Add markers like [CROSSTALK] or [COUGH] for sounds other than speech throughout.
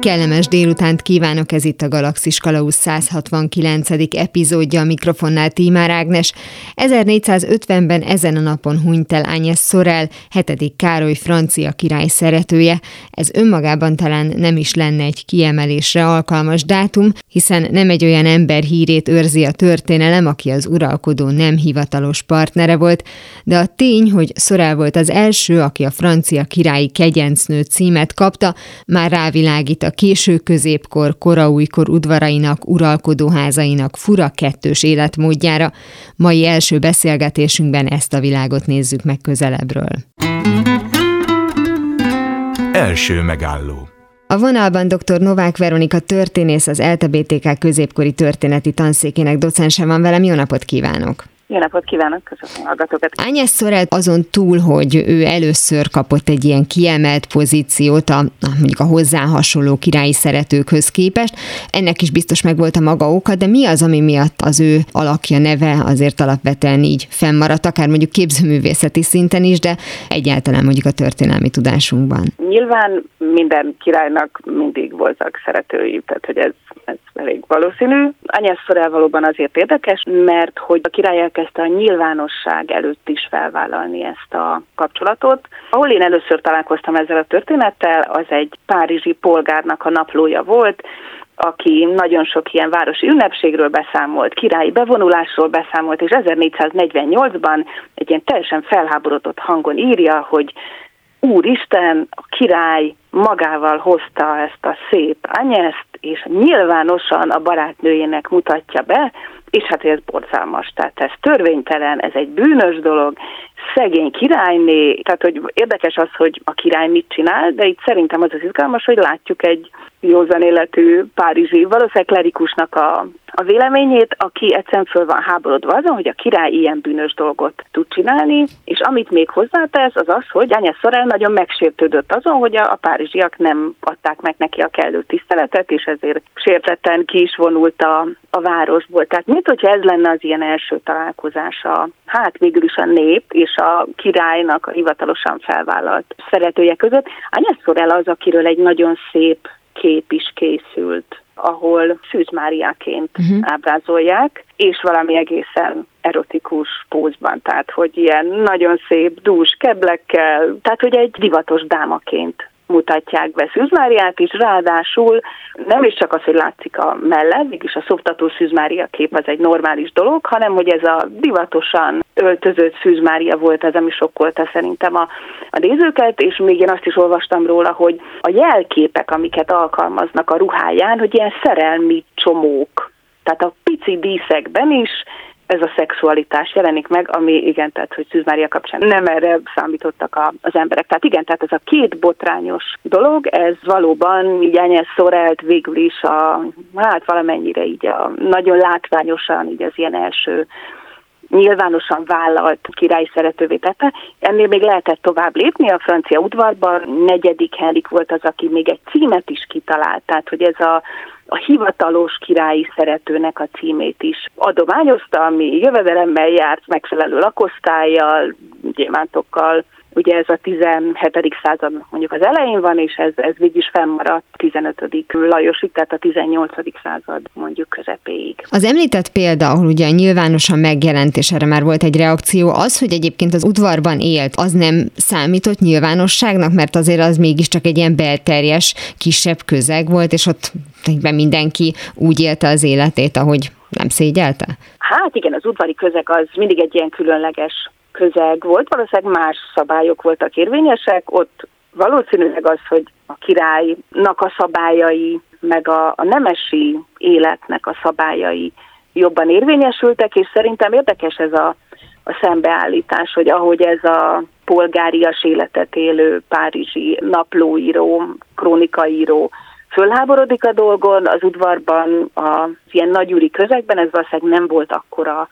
Kellemes délutánt kívánok, ez itt a Galaxis Kalausz 169. epizódja, a mikrofonnál Tímár Ágnes. 1450-ben ezen a napon hunyt el Ányes Szorel, 7. Károly francia király szeretője. Ez önmagában talán nem is lenne egy kiemelésre alkalmas dátum, hiszen nem egy olyan ember hírét őrzi a történelem, aki az uralkodó nem hivatalos partnere volt, de a tény, hogy Szorel volt az első, aki a francia királyi kegyencnő címet kapta, már rávilágít a késő középkor, koraújkor udvarainak, uralkodóházainak fura kettős életmódjára. Mai első beszélgetésünkben ezt a világot nézzük meg közelebbről. Első megálló a vonalban dr. Novák Veronika történész, az LTBTK középkori történeti tanszékének docense van velem. Jó napot kívánok! Jó napot kívánok, köszönöm a hallgatókat. Ányes Szorelt azon túl, hogy ő először kapott egy ilyen kiemelt pozíciót a, mondjuk a hozzá hasonló királyi szeretőkhöz képest, ennek is biztos meg volt a maga oka, de mi az, ami miatt az ő alakja, neve azért alapvetően így fennmaradt, akár mondjuk képzőművészeti szinten is, de egyáltalán mondjuk a történelmi tudásunkban? Nyilván minden királynak mindig voltak szeretői, tehát hogy ez, ez elég valószínű. Ányes Szorel valóban azért érdekes, mert hogy a király elkezdte a nyilvánosság előtt is felvállalni ezt a kapcsolatot. Ahol én először találkoztam ezzel a történettel, az egy párizsi polgárnak a naplója volt, aki nagyon sok ilyen városi ünnepségről beszámolt, királyi bevonulásról beszámolt, és 1448-ban egy ilyen teljesen felháborodott hangon írja, hogy Úristen, a király magával hozta ezt a szép anyeszt, és nyilvánosan a barátnőjének mutatja be, és hát ez borzalmas, tehát ez törvénytelen, ez egy bűnös dolog, szegény királyné, tehát hogy érdekes az, hogy a király mit csinál, de itt szerintem az az izgalmas, hogy látjuk egy józan életű párizsi, valószínűleg klerikusnak a, a véleményét, aki egyszerűen föl van háborodva azon, hogy a király ilyen bűnös dolgot tud csinálni, és amit még hozzátesz, az az, hogy Anya Szorel nagyon megsértődött azon, hogy a, a párizsiak nem adták meg neki a kellő tiszteletet, és ezért sértetten ki is vonult a, a városból. Tehát mint hogyha ez lenne az ilyen első találkozása, hát végül is a nép és a királynak a hivatalosan felvállalt szeretője között. Anya Szorel az, akiről egy nagyon szép kép is készült, ahol Szűz Máriáként uh-huh. ábrázolják, és valami egészen erotikus pózban, tehát hogy ilyen nagyon szép dús keblekkel, tehát hogy egy divatos dámaként mutatják be Szűzmáriát is, ráadásul nem is csak az, hogy látszik a mellett, mégis a szoptató Szűzmária kép az egy normális dolog, hanem hogy ez a divatosan öltözött Szűzmária volt az, ami sokkolta szerintem a, a nézőket, és még én azt is olvastam róla, hogy a jelképek, amiket alkalmaznak a ruháján, hogy ilyen szerelmi csomók, tehát a pici díszekben is ez a szexualitás jelenik meg, ami igen, tehát hogy Szűz Mária kapcsán nem erre számítottak a, az emberek. Tehát igen, tehát ez a két botrányos dolog, ez valóban így Ányes Szorelt végül is a, hát valamennyire így a, nagyon látványosan így az ilyen első nyilvánosan vállalt király szeretővé tette. Ennél még lehetett tovább lépni a francia udvarban. Negyedik Henrik volt az, aki még egy címet is kitalált, tehát hogy ez a a hivatalos királyi szeretőnek a címét is adományozta, ami jövedelemmel járt, megfelelő lakosztályjal, gyémántokkal, Ugye ez a 17. század mondjuk az elején van, és ez, ez végig is fennmaradt 15. Lajosig, tehát a 18. század mondjuk közepéig. Az említett példa, ahol ugye nyilvánosan megjelent, és erre már volt egy reakció, az, hogy egyébként az udvarban élt, az nem számított nyilvánosságnak, mert azért az mégiscsak egy ilyen belterjes, kisebb közeg volt, és ott mindenki úgy élte az életét, ahogy nem szégyelte? Hát igen, az udvari közeg az mindig egy ilyen különleges közeg volt, valószínűleg más szabályok voltak érvényesek, ott valószínűleg az, hogy a királynak a szabályai, meg a, a nemesi életnek a szabályai jobban érvényesültek, és szerintem érdekes ez a, a szembeállítás, hogy ahogy ez a polgárias életet élő párizsi naplóíró, krónikaíró fölháborodik a dolgon, az udvarban, az ilyen nagyúri közegben ez valószínűleg nem volt akkora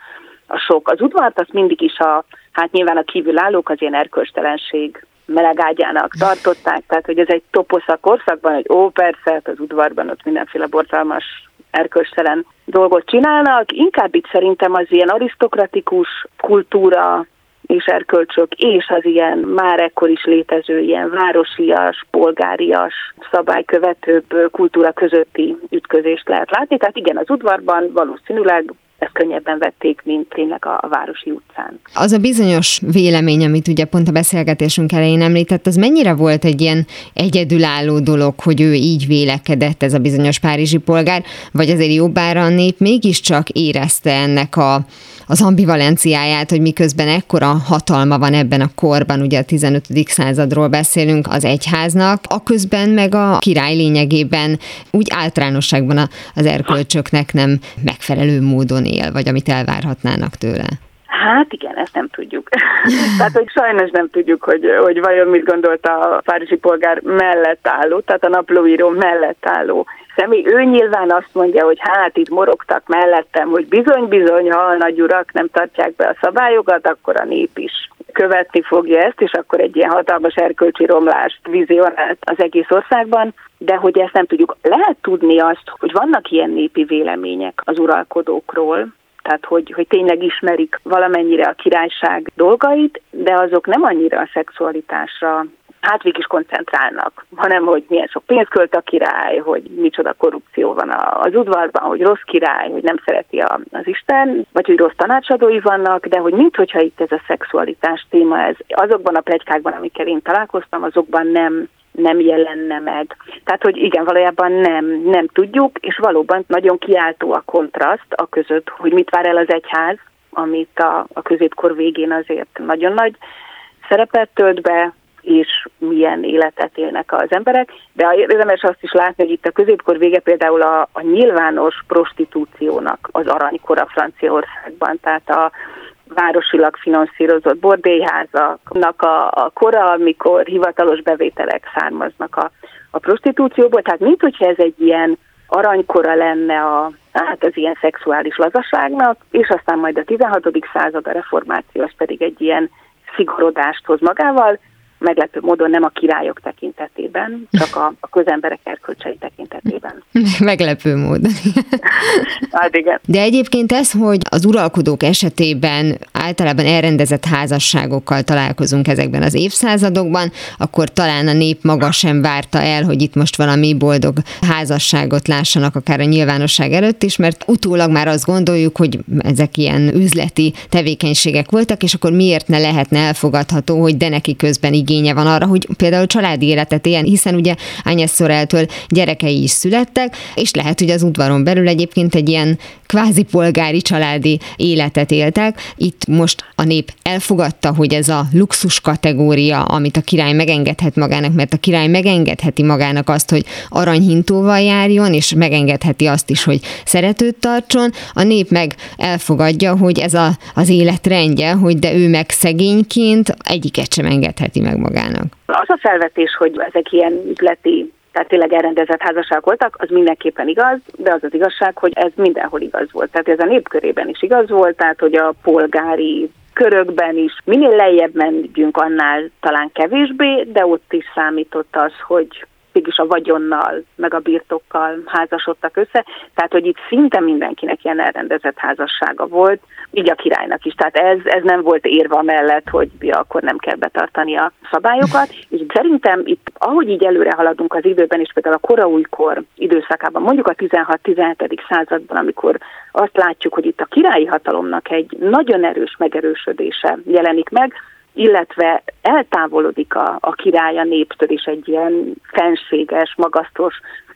a sok. Az udvart azt mindig is a, hát nyilván a kívülállók az ilyen erkölcstelenség melegágyának tartották, tehát hogy ez egy toposz a korszakban, hogy ó, persze, hát az udvarban ott mindenféle borzalmas erkölcstelen dolgot csinálnak, inkább itt szerintem az ilyen arisztokratikus kultúra és erkölcsök, és az ilyen már ekkor is létező ilyen városias, polgárias, szabálykövetőbb kultúra közötti ütközést lehet látni. Tehát igen, az udvarban valószínűleg ezt könnyebben vették, mint tényleg a, a városi utcán. Az a bizonyos vélemény, amit ugye pont a beszélgetésünk elején említett, az mennyire volt egy ilyen egyedülálló dolog, hogy ő így vélekedett, ez a bizonyos párizsi polgár, vagy azért jobbára a nép mégiscsak érezte ennek a az ambivalenciáját, hogy miközben ekkora hatalma van ebben a korban, ugye a 15. századról beszélünk az egyháznak, a közben meg a király lényegében úgy általánosságban az erkölcsöknek nem megfelelő módon él, vagy amit elvárhatnának tőle. Hát igen, ezt nem tudjuk. [LAUGHS] tehát, hogy sajnos nem tudjuk, hogy, hogy vajon mit gondolt a párizsi polgár mellett álló, tehát a naplóíró mellett álló személy. Ő nyilván azt mondja, hogy hát itt morogtak mellettem, hogy bizony-bizony, ha a nagy urak nem tartják be a szabályokat, akkor a nép is követni fogja ezt, és akkor egy ilyen hatalmas erkölcsi romlást vizionált az egész országban, de hogy ezt nem tudjuk. Lehet tudni azt, hogy vannak ilyen népi vélemények az uralkodókról, tehát hogy, hogy tényleg ismerik valamennyire a királyság dolgait, de azok nem annyira a szexualitásra hát végig is koncentrálnak, hanem hogy milyen sok pénzt költ a király, hogy micsoda korrupció van az udvarban, hogy rossz király, hogy nem szereti a, az Isten, vagy hogy rossz tanácsadói vannak, de hogy minthogyha itt ez a szexualitás téma, ez azokban a plegykákban, amikkel én találkoztam, azokban nem nem jelenne meg. Tehát, hogy igen, valójában nem, nem tudjuk, és valóban nagyon kiáltó a kontraszt a között, hogy mit vár el az egyház, amit a, a középkor végén azért nagyon nagy szerepet tölt be, és milyen életet élnek az emberek. De érdemes azt is látni, hogy itt a középkor vége például a, a nyilvános prostitúciónak az aranykora Franciaországban, tehát a városilag finanszírozott bordélyházaknak a, a kora, amikor hivatalos bevételek származnak a, a prostitúcióból. Tehát mint hogyha ez egy ilyen aranykora lenne a, hát az ilyen szexuális lazaságnak, és aztán majd a 16. század, a reformáció, az pedig egy ilyen szigorodást hoz magával, meglepő módon nem a királyok tekintetében, csak a, a közemberek erkölcsei tekintetében. [LAUGHS] meglepő módon. [LAUGHS] hát igen. De egyébként ez, hogy az uralkodók esetében általában elrendezett házasságokkal találkozunk ezekben az évszázadokban, akkor talán a nép maga sem várta el, hogy itt most valami boldog házasságot lássanak akár a nyilvánosság előtt is, mert utólag már azt gondoljuk, hogy ezek ilyen üzleti tevékenységek voltak, és akkor miért ne lehetne elfogadható, hogy de neki közben igény igénye van arra, hogy például családi életet éljen, hiszen ugye Ányes Szoreltől gyerekei is születtek, és lehet, hogy az udvaron belül egyébként egy ilyen kvázi polgári családi életet éltek. Itt most a nép elfogadta, hogy ez a luxus kategória, amit a király megengedhet magának, mert a király megengedheti magának azt, hogy aranyhintóval járjon, és megengedheti azt is, hogy szeretőt tartson. A nép meg elfogadja, hogy ez a, az életrendje, hogy de ő meg szegényként egyiket sem engedheti meg magának. Az a felvetés, hogy ezek ilyen üzleti tehát tényleg elrendezett házasságok voltak, az mindenképpen igaz, de az az igazság, hogy ez mindenhol igaz volt. Tehát ez a népkörében is igaz volt, tehát hogy a polgári körökben is minél lejjebb mentjünk, annál talán kevésbé, de ott is számított az, hogy mégis a vagyonnal, meg a birtokkal házasodtak össze, tehát hogy itt szinte mindenkinek ilyen elrendezett házassága volt, így a királynak is. Tehát ez, ez nem volt érva mellett, hogy ja, akkor nem kell betartani a szabályokat, és szerintem itt, ahogy így előre haladunk az időben, és például a koraújkor időszakában, mondjuk a 16-17. században, amikor azt látjuk, hogy itt a királyi hatalomnak egy nagyon erős megerősödése jelenik meg, illetve eltávolodik a, a király a néptől is egy ilyen fenséges, magasztos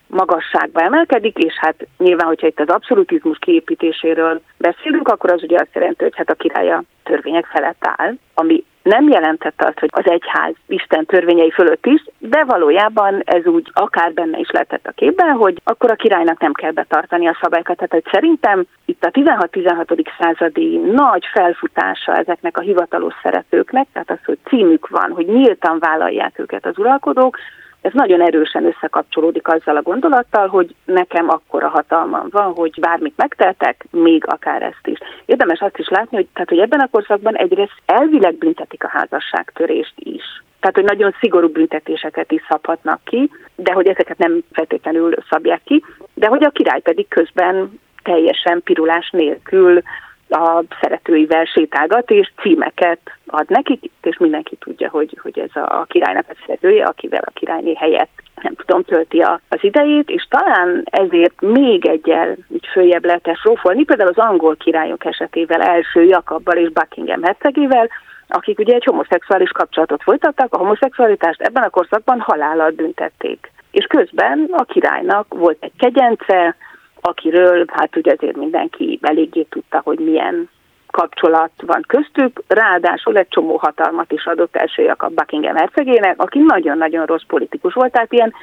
magasságba emelkedik, és hát nyilván, hogyha itt az abszolutizmus kiépítéséről beszélünk, akkor az ugye azt jelenti, hogy hát a király a törvények felett áll, ami nem jelentette azt, hogy az egyház Isten törvényei fölött is, de valójában ez úgy akár benne is lehetett a képben, hogy akkor a királynak nem kell betartani a szabályokat. Tehát hogy szerintem itt a 16-16. századi nagy felfutása ezeknek a hivatalos szeretőknek, tehát az, hogy címük van, hogy nyíltan vállalják őket az uralkodók, ez nagyon erősen összekapcsolódik azzal a gondolattal, hogy nekem akkora hatalmam van, hogy bármit megteltek, még akár ezt is. Érdemes azt is látni, hogy, tehát, hogy ebben a korszakban egyrészt elvileg büntetik a házasságtörést is. Tehát, hogy nagyon szigorú büntetéseket is szabhatnak ki, de hogy ezeket nem feltétlenül szabják ki, de hogy a király pedig közben teljesen pirulás nélkül a szeretőivel sétálgat, és címeket ad nekik, és mindenki tudja, hogy, hogy ez a királynak a szeretője, akivel a királyné helyett nem tudom, tölti a, az idejét, és talán ezért még egyel így följebb lehetett rófolni, például az angol királyok esetével, első Jakabbal és Buckingham hercegével, akik ugye egy homoszexuális kapcsolatot folytattak, a homoszexualitást ebben a korszakban halállal büntették. És közben a királynak volt egy kegyence, akiről hát ugye azért mindenki eléggé tudta, hogy milyen kapcsolat van köztük, ráadásul egy csomó hatalmat is adott első a Buckingham hercegének, aki nagyon-nagyon rossz politikus volt, tehát ilyen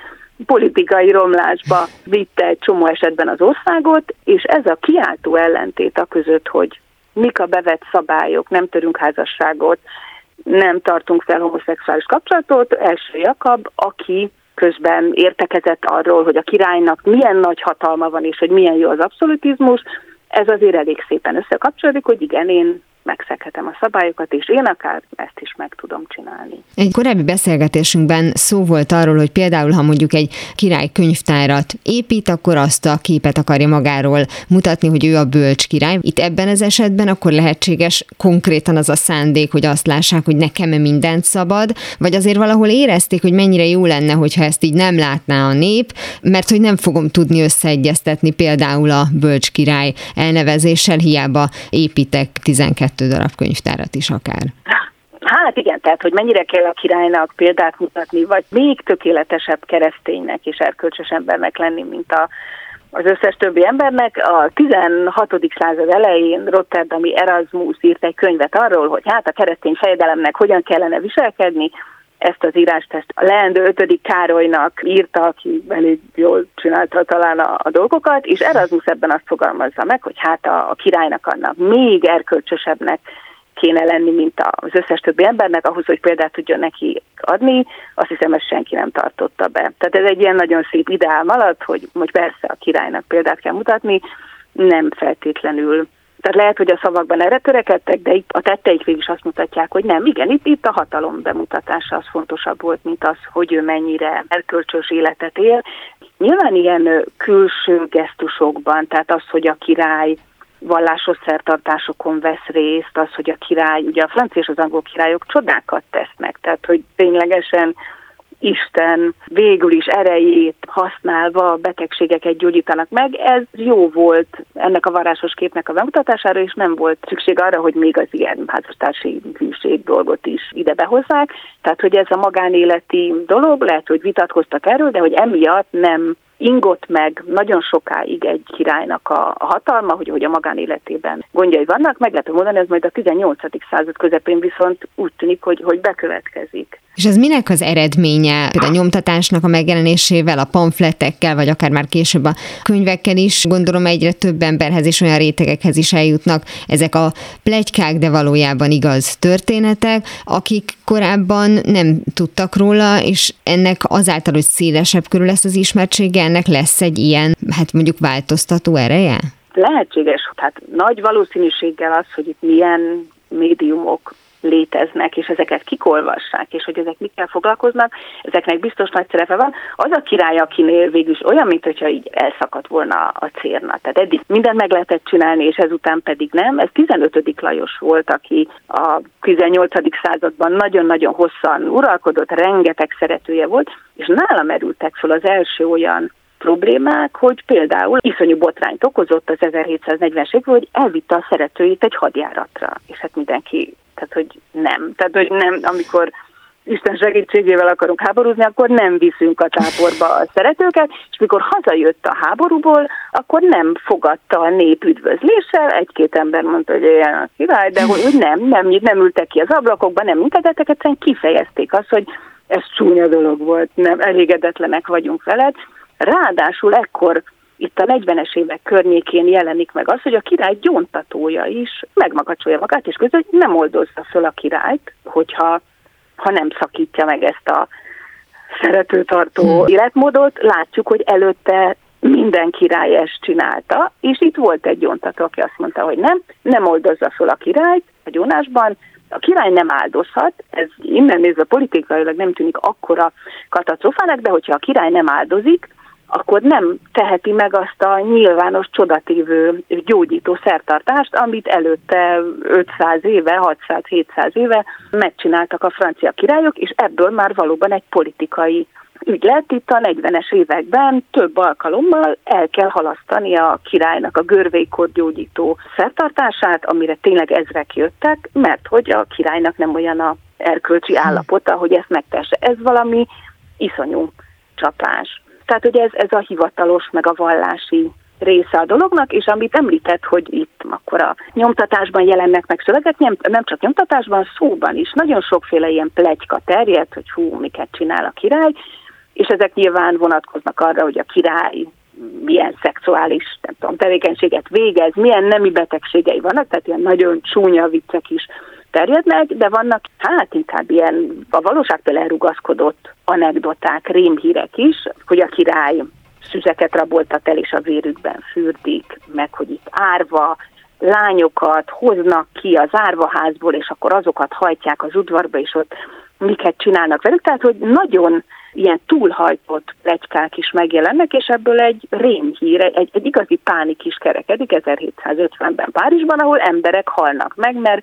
politikai romlásba vitte egy csomó esetben az országot, és ez a kiáltó ellentét a között, hogy mik a bevett szabályok, nem törünk házasságot, nem tartunk fel homoszexuális kapcsolatot, első Jakab, aki közben értekezett arról, hogy a királynak milyen nagy hatalma van, és hogy milyen jó az abszolutizmus, ez azért elég szépen összekapcsolódik, hogy igen, én megszeghetem a szabályokat, és én akár ezt is meg tudom csinálni. Egy korábbi beszélgetésünkben szó volt arról, hogy például, ha mondjuk egy király könyvtárat épít, akkor azt a képet akarja magáról mutatni, hogy ő a bölcs király. Itt ebben az esetben akkor lehetséges konkrétan az a szándék, hogy azt lássák, hogy nekem mindent szabad, vagy azért valahol érezték, hogy mennyire jó lenne, hogyha ezt így nem látná a nép, mert hogy nem fogom tudni összeegyeztetni például a bölcs király elnevezéssel, hiába építek 12 kettő darab könyvtárat is akár. Hát igen, tehát hogy mennyire kell a királynak példát mutatni, vagy még tökéletesebb kereszténynek és erkölcsös embernek lenni, mint a, az összes többi embernek. A 16. század elején Rotterdami Erasmus írt egy könyvet arról, hogy hát a keresztény fejedelemnek hogyan kellene viselkedni, ezt az írást ezt a leendő 5. Károlynak írta, aki elég jól csinálta talán a, a dolgokat, és Erasmus ebben azt fogalmazza meg, hogy hát a, a királynak annak még erkölcsösebbnek kéne lenni, mint az összes többi embernek, ahhoz, hogy példát tudjon neki adni, azt hiszem, ezt senki nem tartotta be. Tehát ez egy ilyen nagyon szép ideál alatt, hogy, hogy persze a királynak példát kell mutatni, nem feltétlenül tehát lehet, hogy a szavakban erre törekedtek, de itt a tetteik végig is azt mutatják, hogy nem, igen, itt, itt a hatalom bemutatása az fontosabb volt, mint az, hogy ő mennyire erkölcsös életet él. Nyilván ilyen külső gesztusokban, tehát az, hogy a király vallásos szertartásokon vesz részt, az, hogy a király, ugye a francia és az angol királyok csodákat tesznek, tehát hogy ténylegesen Isten végül is erejét használva betegségeket gyógyítanak meg. Ez jó volt ennek a varásos képnek a bemutatására, és nem volt szükség arra, hogy még az ilyen házastársi hűség dolgot is ide behozzák. Tehát, hogy ez a magánéleti dolog, lehet, hogy vitatkoztak erről, de hogy emiatt nem ingott meg nagyon sokáig egy királynak a, hatalma, hogy, hogy a magánéletében gondjai vannak, meg lehet mondani, ez majd a 18. század közepén viszont úgy tűnik, hogy, hogy bekövetkezik. És ez minek az eredménye? Például a nyomtatásnak a megjelenésével, a pamfletekkel, vagy akár már később a könyvekkel is, gondolom egyre több emberhez és olyan rétegekhez is eljutnak ezek a plegykák, de valójában igaz történetek, akik korábban nem tudtak róla, és ennek azáltal, hogy szélesebb körül lesz az ismertsége, ennek lesz egy ilyen, hát mondjuk változtató ereje? Lehetséges, tehát nagy valószínűséggel az, hogy itt milyen médiumok léteznek, és ezeket kikolvassák, és hogy ezek mikkel foglalkoznak, ezeknek biztos nagy szerepe van. Az a király, akinél végül olyan, mint hogyha így elszakadt volna a cérna. Tehát eddig mindent meg lehetett csinálni, és ezután pedig nem. Ez 15. Lajos volt, aki a 18. században nagyon-nagyon hosszan uralkodott, rengeteg szeretője volt, és nála merültek fel az első olyan problémák, hogy például iszonyú botrányt okozott az 1740-es évben, hogy elvitte a szeretőit egy hadjáratra, és hát mindenki tehát, hogy nem. Tehát, hogy nem, amikor Isten segítségével akarunk háborúzni, akkor nem viszünk a táborba a szeretőket, és mikor hazajött a háborúból, akkor nem fogadta a nép üdvözléssel, egy-két ember mondta, hogy ilyen a király, de hogy nem, nem, nem ültek ki az ablakokba, nem integettek, egyszerűen kifejezték azt, hogy ez csúnya dolog volt, nem elégedetlenek vagyunk veled. Ráadásul ekkor itt a 40-es évek környékén jelenik meg az, hogy a király gyóntatója is megmagacsolja magát, és közül nem oldozza föl a királyt, hogyha ha nem szakítja meg ezt a szeretőtartó hmm. életmódot. Látjuk, hogy előtte minden király ezt csinálta, és itt volt egy gyóntató, aki azt mondta, hogy nem, nem oldozza föl a királyt a gyónásban, a király nem áldozhat, ez innen nézve politikailag nem tűnik akkora katasztrofának, de hogyha a király nem áldozik, akkor nem teheti meg azt a nyilvános csodatévő gyógyító szertartást, amit előtte 500 éve, 600-700 éve megcsináltak a francia királyok, és ebből már valóban egy politikai ügylet. Itt a 40-es években több alkalommal el kell halasztani a királynak a görvékor gyógyító szertartását, amire tényleg ezrek jöttek, mert hogy a királynak nem olyan a erkölcsi hm. állapota, hogy ezt megtesse. Ez valami iszonyú csapás. Tehát, hogy ez, ez a hivatalos, meg a vallási része a dolognak, és amit említett, hogy itt akkor a nyomtatásban jelennek meg szövegek, nem, nem csak nyomtatásban, szóban is. Nagyon sokféle ilyen plegyka terjed, hogy hú, miket csinál a király, és ezek nyilván vonatkoznak arra, hogy a király milyen szexuális nem tudom, tevékenységet végez, milyen nemi betegségei vannak, tehát ilyen nagyon csúnya viccek is terjednek, de vannak hát inkább ilyen a valóságtól elrugaszkodott anekdoták, rémhírek is, hogy a király szüzeket raboltat el, és a vérükben fürdik, meg hogy itt árva lányokat hoznak ki az árvaházból, és akkor azokat hajtják az udvarba, és ott miket csinálnak velük. Tehát, hogy nagyon ilyen túlhajtott plegykák is megjelennek, és ebből egy rémhír, egy, egy igazi pánik is kerekedik 1750-ben Párizsban, ahol emberek halnak meg, mert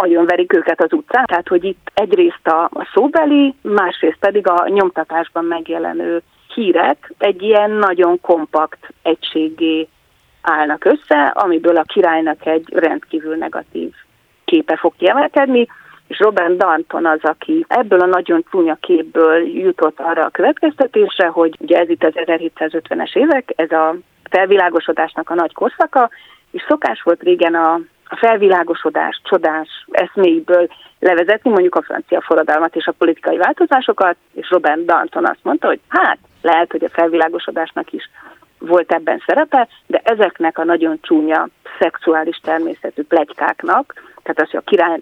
agyonverik őket az utcán. Tehát, hogy itt egyrészt a, szóbeli, másrészt pedig a nyomtatásban megjelenő hírek egy ilyen nagyon kompakt egységé állnak össze, amiből a királynak egy rendkívül negatív képe fog kiemelkedni, és Robert Danton az, aki ebből a nagyon csúnya képből jutott arra a következtetésre, hogy ugye ez itt az 1750-es évek, ez a felvilágosodásnak a nagy korszaka, és szokás volt régen a a felvilágosodás, csodás eszméiből levezetni mondjuk a francia forradalmat és a politikai változásokat, és Robert Danton azt mondta, hogy hát lehet, hogy a felvilágosodásnak is volt ebben szerepe, de ezeknek a nagyon csúnya szexuális természetű plegykáknak, tehát az, hogy a király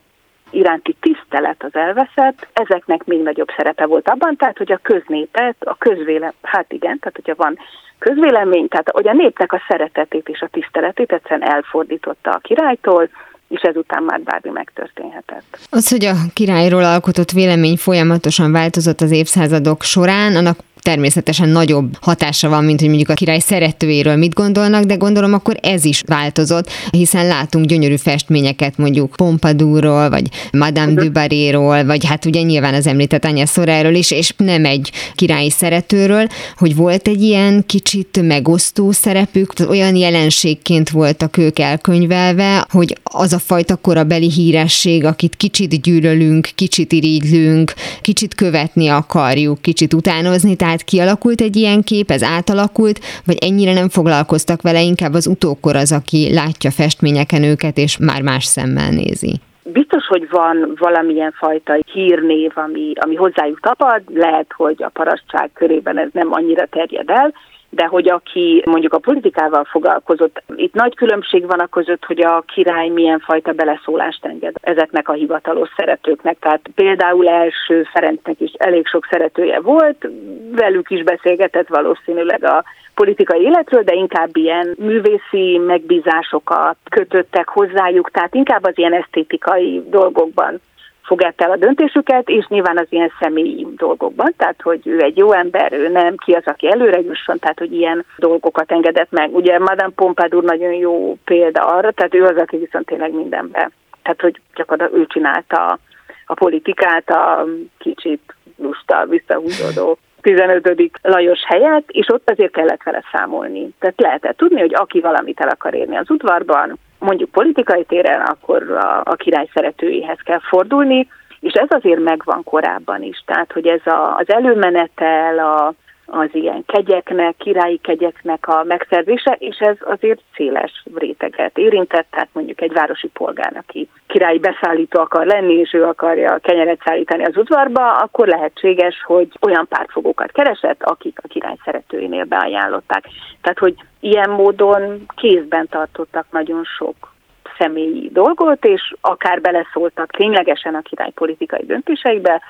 iránti tisztelet az elveszett, ezeknek még nagyobb szerepe volt abban, tehát hogy a köznépet, a közvélem, hát igen, tehát hogyha van közvélemény, tehát hogy a népnek a szeretetét és a tiszteletét egyszerűen elfordította a királytól, és ezután már bármi megtörténhetett. Az, hogy a királyról alkotott vélemény folyamatosan változott az évszázadok során, annak természetesen nagyobb hatása van, mint hogy mondjuk a király szeretőjéről mit gondolnak, de gondolom akkor ez is változott, hiszen látunk gyönyörű festményeket mondjuk Pompadourról, vagy Madame uh-huh. du Barry-ról, vagy hát ugye nyilván az említett Anya Szoráról is, és nem egy királyi szeretőről, hogy volt egy ilyen kicsit megosztó szerepük, olyan jelenségként voltak ők elkönyvelve, hogy az a fajta korabeli híresség, akit kicsit gyűlölünk, kicsit irigylünk, kicsit követni akarjuk, kicsit utánozni, tehát tehát kialakult egy ilyen kép, ez átalakult, vagy ennyire nem foglalkoztak vele, inkább az utókor az, aki látja festményeken őket, és már más szemmel nézi? Biztos, hogy van valamilyen fajta hírnév, ami, ami hozzájuk tapad, lehet, hogy a parasztság körében ez nem annyira terjed el, de hogy aki mondjuk a politikával foglalkozott, itt nagy különbség van a között, hogy a király milyen fajta beleszólást enged ezeknek a hivatalos szeretőknek. Tehát például első Ferencnek is elég sok szeretője volt, velük is beszélgetett valószínűleg a politikai életről, de inkább ilyen művészi megbízásokat kötöttek hozzájuk, tehát inkább az ilyen esztétikai dolgokban fogadta el a döntésüket, és nyilván az ilyen személyi dolgokban, tehát hogy ő egy jó ember, ő nem ki az, aki előre jusson, tehát hogy ilyen dolgokat engedett meg. Ugye Madame Pompadour nagyon jó példa arra, tehát ő az, aki viszont tényleg mindenben. Tehát, hogy csak ő csinálta a politikát, a kicsit lusta, visszahúzódó 15. Lajos helyet, és ott azért kellett vele számolni. Tehát lehetett tudni, hogy aki valamit el akar érni az udvarban, mondjuk politikai téren, akkor a, a király szeretőihez kell fordulni, és ez azért megvan korábban is. Tehát, hogy ez a, az előmenetel, a, az ilyen kegyeknek, királyi kegyeknek a megszerzése, és ez azért széles réteget érintett, tehát mondjuk egy városi polgár, aki királyi beszállító akar lenni, és ő akarja a kenyeret szállítani az udvarba, akkor lehetséges, hogy olyan pártfogókat keresett, akik a király szeretőinél beajánlották. Tehát, hogy ilyen módon kézben tartottak nagyon sok személyi dolgot, és akár beleszóltak ténylegesen a király politikai döntéseibe,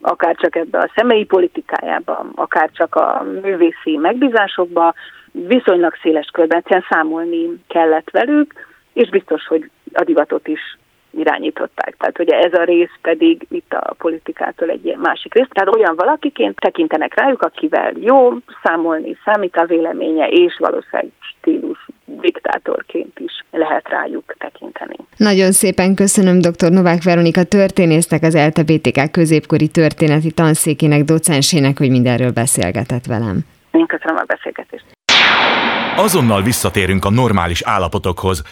akár csak ebbe a személyi politikájába, akár csak a művészi megbízásokba, viszonylag széles körben számolni kellett velük, és biztos, hogy a divatot is irányították. Tehát ugye ez a rész pedig itt a politikától egy másik rész. Tehát olyan valakiként tekintenek rájuk, akivel jó számolni, számít a véleménye, és valószínűleg stílus diktátorként is lehet rájuk tekinteni. Nagyon szépen köszönöm dr. Novák Veronika történésznek, az LTBTK középkori történeti tanszékének, docensének, hogy mindenről beszélgetett velem. Én köszönöm a beszélgetést. Azonnal visszatérünk a normális állapotokhoz,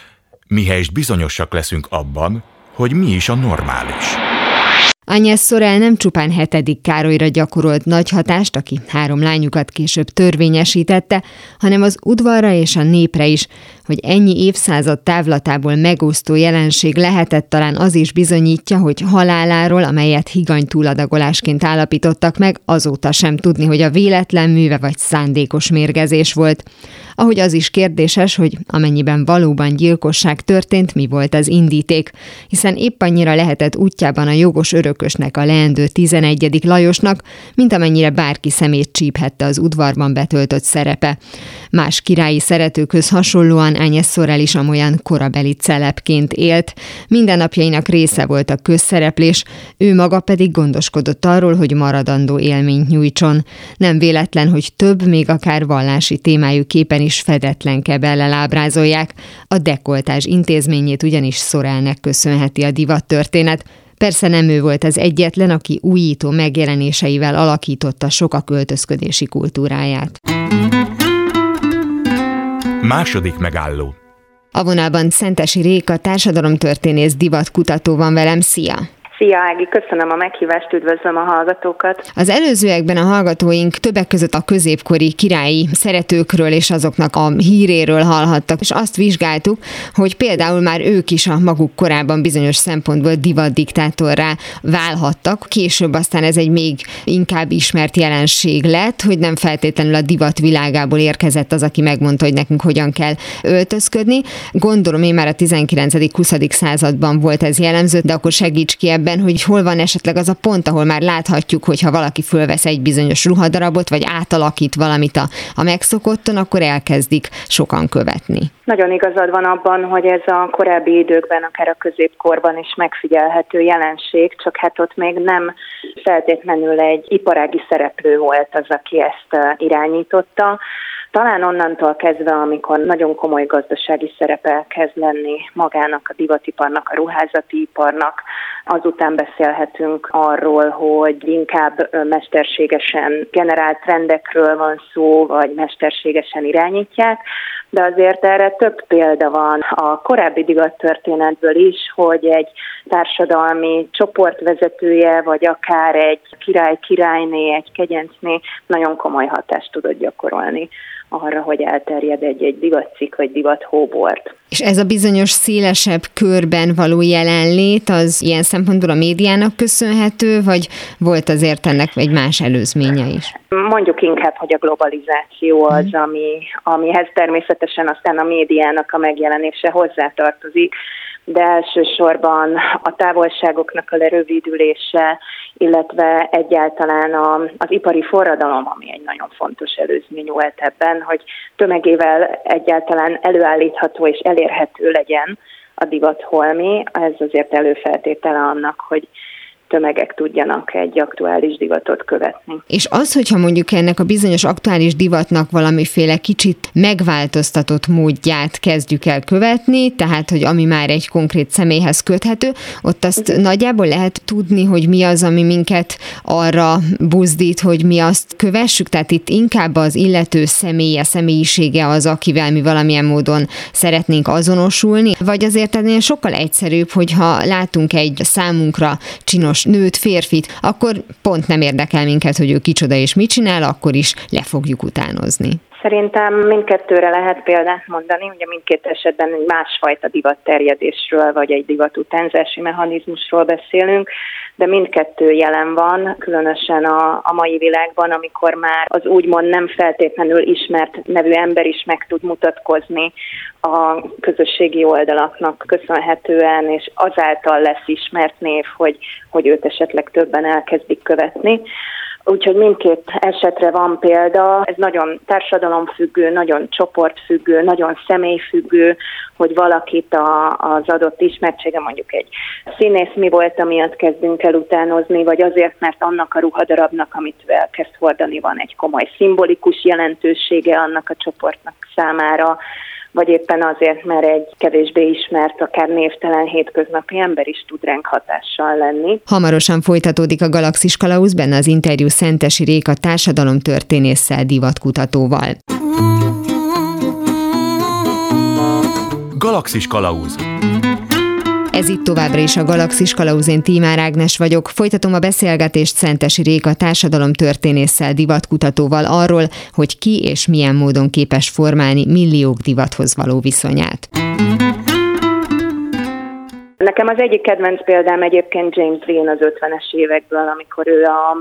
mihelyest bizonyosak leszünk abban, hogy mi is a normális. Ányes Szorel nem csupán hetedik Károlyra gyakorolt nagy hatást, aki három lányukat később törvényesítette, hanem az udvarra és a népre is, hogy ennyi évszázad távlatából megosztó jelenség lehetett talán az is bizonyítja, hogy haláláról, amelyet higany túladagolásként állapítottak meg, azóta sem tudni, hogy a véletlen műve vagy szándékos mérgezés volt. Ahogy az is kérdéses, hogy amennyiben valóban gyilkosság történt, mi volt az indíték, hiszen épp annyira lehetett útjában a jogos örökösnek a leendő 11. Lajosnak, mint amennyire bárki szemét csíphette az udvarban betöltött szerepe. Más királyi szeretőkhöz hasonlóan Ányes Szorel is amolyan korabeli celebként élt. Mindennapjainak része volt a közszereplés, ő maga pedig gondoskodott arról, hogy maradandó élményt nyújtson. Nem véletlen, hogy több, még akár vallási témájú képen is fedetlen kebellel ábrázolják. A dekoltás intézményét ugyanis Szorelnek köszönheti a divat történet. Persze nem ő volt az egyetlen, aki újító megjelenéseivel alakította sok a költözködési kultúráját. Második megálló. A vonalban Szentesi Réka társadalomtörténész divatkutató van velem. Szia! Szia Ági, köszönöm a meghívást, üdvözlöm a hallgatókat. Az előzőekben a hallgatóink többek között a középkori királyi szeretőkről és azoknak a híréről hallhattak, és azt vizsgáltuk, hogy például már ők is a maguk korában bizonyos szempontból divat diktátorrá válhattak. Később aztán ez egy még inkább ismert jelenség lett, hogy nem feltétlenül a divat világából érkezett az, aki megmondta, hogy nekünk hogyan kell öltözködni. Gondolom én már a 19.-20. században volt ez jellemző, de akkor segíts ki ebben ebben, hogy hol van esetleg az a pont, ahol már láthatjuk, hogy ha valaki fölvesz egy bizonyos ruhadarabot, vagy átalakít valamit a, a megszokotton, akkor elkezdik sokan követni. Nagyon igazad van abban, hogy ez a korábbi időkben, akár a középkorban is megfigyelhető jelenség, csak hát ott még nem feltétlenül egy iparági szereplő volt az, aki ezt irányította, talán onnantól kezdve, amikor nagyon komoly gazdasági szerepe kezd lenni magának a divatiparnak, a ruházati iparnak, azután beszélhetünk arról, hogy inkább mesterségesen generált trendekről van szó, vagy mesterségesen irányítják, de azért erre több példa van a korábbi divattörténetből is, hogy egy társadalmi csoportvezetője, vagy akár egy király-királyné, egy kegyencné nagyon komoly hatást tudott gyakorolni arra, hogy elterjed egy-egy divatcik vagy divathóbort. És ez a bizonyos szélesebb körben való jelenlét, az ilyen szempontból a médiának köszönhető, vagy volt azért ennek egy más előzménye is? Mondjuk inkább, hogy a globalizáció az, mhm. ami, amihez természetesen aztán a médiának a megjelenése hozzátartozik, de elsősorban a távolságoknak a lerövidülése, illetve egyáltalán a, az ipari forradalom, ami egy nagyon fontos előzmény volt ebben, hogy tömegével egyáltalán előállítható és elérhető legyen a divat holmi, ez azért előfeltétele annak, hogy tömegek tudjanak egy aktuális divatot követni. És az, hogyha mondjuk ennek a bizonyos aktuális divatnak valamiféle kicsit megváltoztatott módját kezdjük el követni, tehát, hogy ami már egy konkrét személyhez köthető, ott azt uh-huh. nagyjából lehet tudni, hogy mi az, ami minket arra buzdít, hogy mi azt kövessük, tehát itt inkább az illető személye, személyisége az, akivel mi valamilyen módon szeretnénk azonosulni, vagy azért ennél sokkal egyszerűbb, hogyha látunk egy számunkra csinos nőt, férfit, akkor pont nem érdekel minket, hogy ő kicsoda és mit csinál, akkor is le fogjuk utánozni. Szerintem mindkettőre lehet példát mondani, ugye mindkét esetben egy másfajta divatterjedésről vagy egy divat utánzási mechanizmusról beszélünk, de mindkettő jelen van, különösen a, a mai világban, amikor már az úgymond nem feltétlenül ismert nevű ember is meg tud mutatkozni a közösségi oldalaknak köszönhetően, és azáltal lesz ismert név, hogy, hogy őt esetleg többen elkezdik követni. Úgyhogy mindkét esetre van példa, ez nagyon társadalomfüggő, nagyon csoportfüggő, nagyon személyfüggő, hogy valakit a, az adott ismertsége, mondjuk egy színész mi volt, amiatt kezdünk el utánozni, vagy azért, mert annak a ruhadarabnak, amit elkezd hordani, van egy komoly szimbolikus jelentősége annak a csoportnak számára, vagy éppen azért, mert egy kevésbé ismert, akár névtelen hétköznapi ember is tud ránk hatással lenni. Hamarosan folytatódik a Galaxis Kalausz, benne az interjú Szentesi Réka társadalomtörténésszel divatkutatóval. Galaxis Kalauz ez itt továbbra is a Galaxis Kalauzén Tímár Ágnes vagyok. Folytatom a beszélgetést Szentesi Réka társadalomtörténésszel, divatkutatóval arról, hogy ki és milyen módon képes formálni milliók divathoz való viszonyát. Nekem az egyik kedvenc példám egyébként James Dean az 50-es évekből, amikor ő a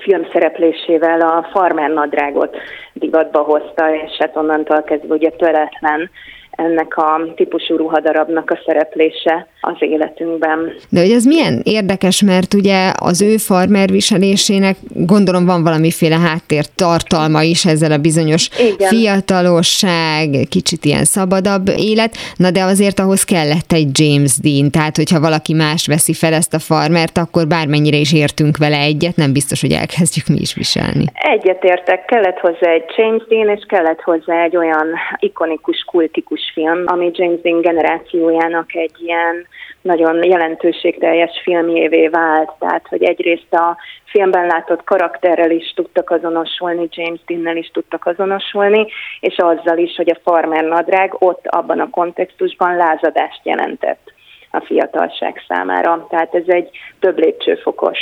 film szereplésével a farmer nadrágot divatba hozta, és hát onnantól kezdve ugye töretlen ennek a típusú ruhadarabnak a szereplése az életünkben. De hogy ez milyen érdekes, mert ugye az ő farmer viselésének gondolom van valamiféle háttér tartalma is ezzel a bizonyos Igen. fiatalosság, kicsit ilyen szabadabb élet, na de azért ahhoz kellett egy James Dean, tehát hogyha valaki más veszi fel ezt a farmert, akkor bármennyire is értünk vele egyet, nem biztos, hogy elkezdjük mi is viselni. Egyet értek, kellett hozzá egy James Dean, és kellett hozzá egy olyan ikonikus, kultikus film, ami James Dean generációjának egy ilyen nagyon jelentőségteljes filmjévé vált. Tehát, hogy egyrészt a filmben látott karakterrel is tudtak azonosulni, James Dean-nel is tudtak azonosulni, és azzal is, hogy a farmer nadrág ott abban a kontextusban lázadást jelentett a fiatalság számára. Tehát ez egy több lépcsőfokos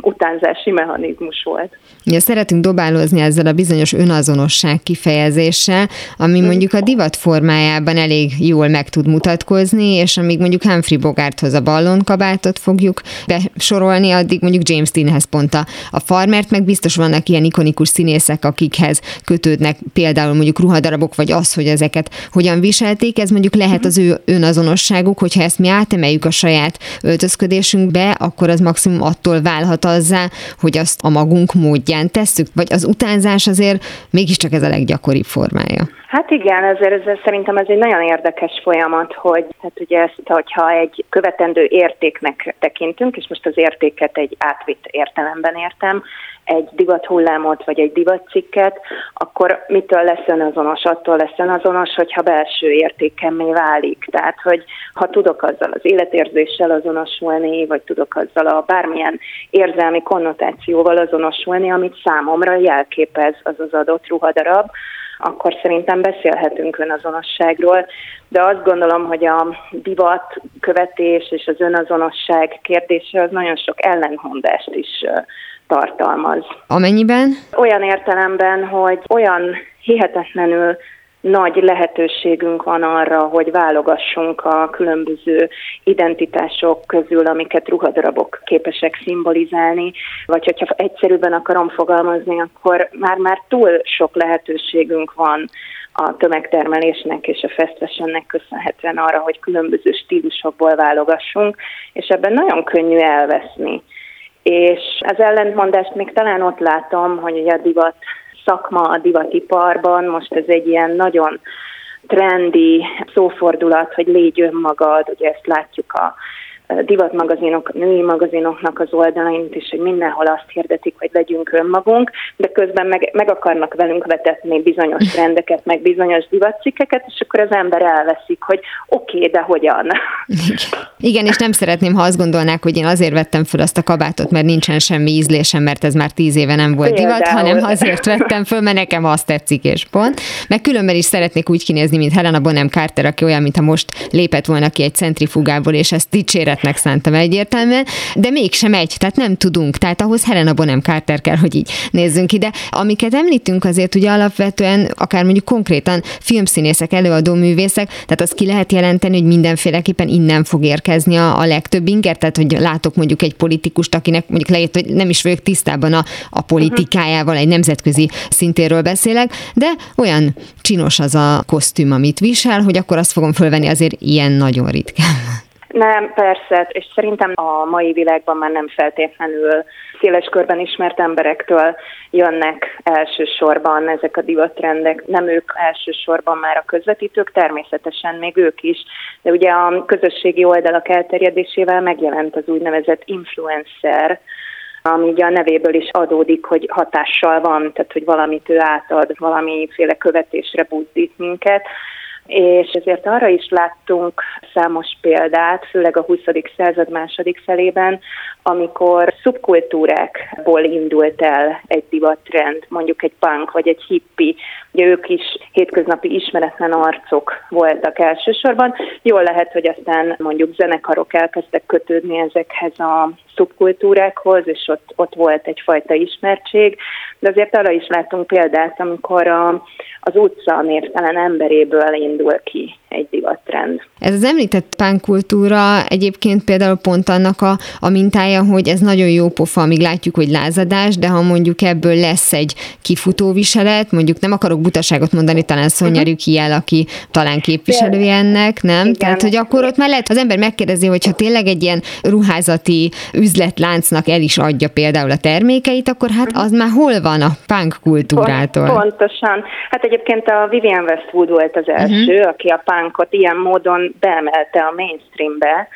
utánzási mechanizmus volt. Ja, szeretünk dobálózni ezzel a bizonyos önazonosság kifejezéssel, ami mm. mondjuk a divat formájában elég jól meg tud mutatkozni, és amíg mondjuk Humphrey Bogarthoz a ballonkabátot fogjuk besorolni, addig mondjuk James Deanhez pont a, a farmert, meg biztos vannak ilyen ikonikus színészek, akikhez kötődnek például mondjuk ruhadarabok, vagy az, hogy ezeket hogyan viselték, ez mondjuk lehet az ő önazonosságuk, hogyha ezt mi átemeljük a saját öltözködésünkbe, akkor az maximum attól válhat azzá, hogy azt a magunk módján tesszük, vagy az utánzás azért mégiscsak ez a leggyakoribb formája. Hát igen, ezért ez, szerintem ez egy nagyon érdekes folyamat, hogy hát ugye ezt, hogyha egy követendő értéknek tekintünk, és most az értéket egy átvitt értelemben értem, egy divat hullámot vagy egy divatcikket, akkor mitől lesz önazonos? Attól lesz önazonos, hogyha belső értékemmé válik. Tehát, hogy ha tudok azzal az életérzéssel azonosulni, vagy tudok azzal a bármilyen érzelmi konnotációval azonosulni, amit számomra jelképez az az adott ruhadarab, akkor szerintem beszélhetünk önazonosságról, de azt gondolom, hogy a divat követés és az önazonosság kérdése az nagyon sok ellentmondást is tartalmaz. Amennyiben? Olyan értelemben, hogy olyan hihetetlenül nagy lehetőségünk van arra, hogy válogassunk a különböző identitások közül, amiket ruhadarabok képesek szimbolizálni, vagy hogyha egyszerűbben akarom fogalmazni, akkor már-már túl sok lehetőségünk van a tömegtermelésnek és a fast fashionnek köszönhetően arra, hogy különböző stílusokból válogassunk, és ebben nagyon könnyű elveszni. És az ellentmondást még talán ott látom, hogy a divat szakma a divatiparban, most ez egy ilyen nagyon trendi szófordulat, hogy légy önmagad, ugye ezt látjuk a divatmagazinok, női magazinoknak az oldalain is, hogy mindenhol azt hirdetik, hogy legyünk önmagunk, de közben meg, meg akarnak velünk vetetni bizonyos [LAUGHS] trendeket, meg bizonyos divatcikkeket, és akkor az ember elveszik, hogy oké, okay, de hogyan. Igen, és nem szeretném, ha azt gondolnák, hogy én azért vettem fel azt a kabátot, mert nincsen semmi ízlésem, mert ez már tíz éve nem volt Például. divat, hanem azért vettem föl, mert nekem azt tetszik, és pont. Meg különben is szeretnék úgy kinézni, mint Helena Bonham Carter, aki olyan, mintha most lépett volna ki egy centrifugából, és ezt dicséret ötletnek szántam egyértelműen, de mégsem egy, tehát nem tudunk. Tehát ahhoz Helena Bonham Carter kell, hogy így nézzünk ide. Amiket említünk azért ugye alapvetően, akár mondjuk konkrétan filmszínészek, előadó művészek, tehát azt ki lehet jelenteni, hogy mindenféleképpen innen fog érkezni a, a legtöbb inger, tehát hogy látok mondjuk egy politikust, akinek mondjuk lehet, hogy nem is vagyok tisztában a, a politikájával, egy nemzetközi szintéről beszélek, de olyan csinos az a kosztüm, amit visel, hogy akkor azt fogom fölvenni azért ilyen nagyon ritkán. Nem, persze, és szerintem a mai világban már nem feltétlenül széles körben ismert emberektől jönnek elsősorban ezek a divatrendek. Nem ők elsősorban már a közvetítők, természetesen még ők is, de ugye a közösségi oldalak elterjedésével megjelent az úgynevezett influencer, ami ugye a nevéből is adódik, hogy hatással van, tehát hogy valamit ő átad, valamiféle követésre buzdít minket és ezért arra is láttunk számos példát, főleg a 20. század második felében, amikor szubkultúrákból indult el egy divattrend, mondjuk egy punk vagy egy hippi, ugye ők is hétköznapi ismeretlen arcok voltak elsősorban. Jól lehet, hogy aztán mondjuk zenekarok elkezdtek kötődni ezekhez a szubkultúrákhoz, és ott, ott volt egyfajta ismertség, de azért arra is látunk példát, amikor a, az utca névtelen emberéből indul ki egy divattrend. Ez az említett pánkultúra egyébként például pont annak a, a mintája, hogy ez nagyon jó pofa, amíg látjuk, hogy lázadás, de ha mondjuk ebből lesz egy kifutó viselet, mondjuk nem akarok butaságot mondani, talán Szonya uh-huh. aki talán képviselője ennek, nem? Igen. Tehát, hogy akkor ott már lehet, az ember megkérdezi, hogy ha tényleg egy ilyen ruházati üzletláncnak el is adja például a termékeit, akkor hát az már hol van a punk kultúrától? Pontosan. Hát egyébként a Vivian Westwood volt az első, uh-huh. aki a punkot ilyen módon beemelte a mainstreambe,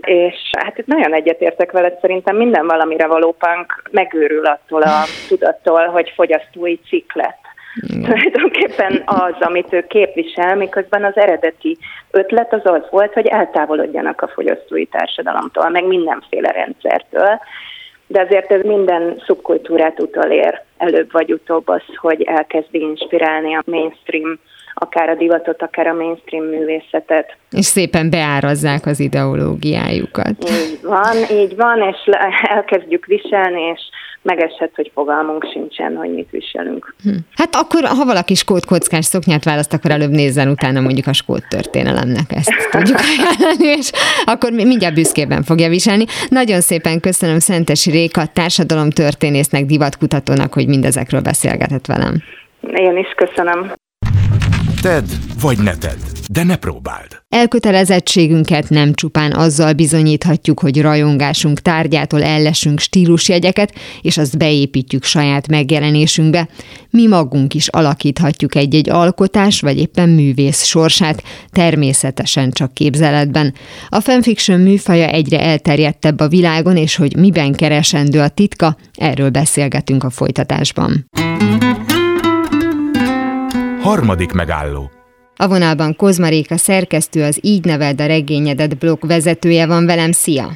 és hát itt nagyon egyetértek veled, szerintem minden valamire való punk megőrül attól a [LAUGHS] tudattól, hogy fogyasztói ciklet. Mm. Tulajdonképpen az, amit ő képvisel, miközben az eredeti ötlet az az volt, hogy eltávolodjanak a fogyasztói társadalomtól, meg mindenféle rendszertől, de azért ez minden szubkultúrát utolér előbb vagy utóbb az, hogy elkezdi inspirálni a mainstream akár a divatot, akár a mainstream művészetet. És szépen beárazzák az ideológiájukat. Így van, így van, és elkezdjük viselni, és megeshet, hogy fogalmunk sincsen, hogy mit viselünk. Hm. Hát akkor, ha valaki skót kockás szoknyát választ, akkor előbb nézzen utána mondjuk a skót történelemnek ezt [LAUGHS] tudjuk ajánlani, és akkor mindjárt büszkében fogja viselni. Nagyon szépen köszönöm Szentesi Réka, társadalomtörténésznek, divatkutatónak, hogy mindezekről beszélgetett velem. Én is köszönöm. Tedd, vagy ne tedd, de ne próbáld. Elkötelezettségünket nem csupán azzal bizonyíthatjuk, hogy rajongásunk tárgyától ellesünk stílusjegyeket, és azt beépítjük saját megjelenésünkbe. Mi magunk is alakíthatjuk egy-egy alkotás, vagy éppen művész sorsát, természetesen csak képzeletben. A fanfiction műfaja egyre elterjedtebb a világon, és hogy miben keresendő a titka, erről beszélgetünk a folytatásban. Harmadik megálló. A vonalban Kozmaréka szerkesztő, az Így neveld a regényedet blog vezetője van velem. Szia!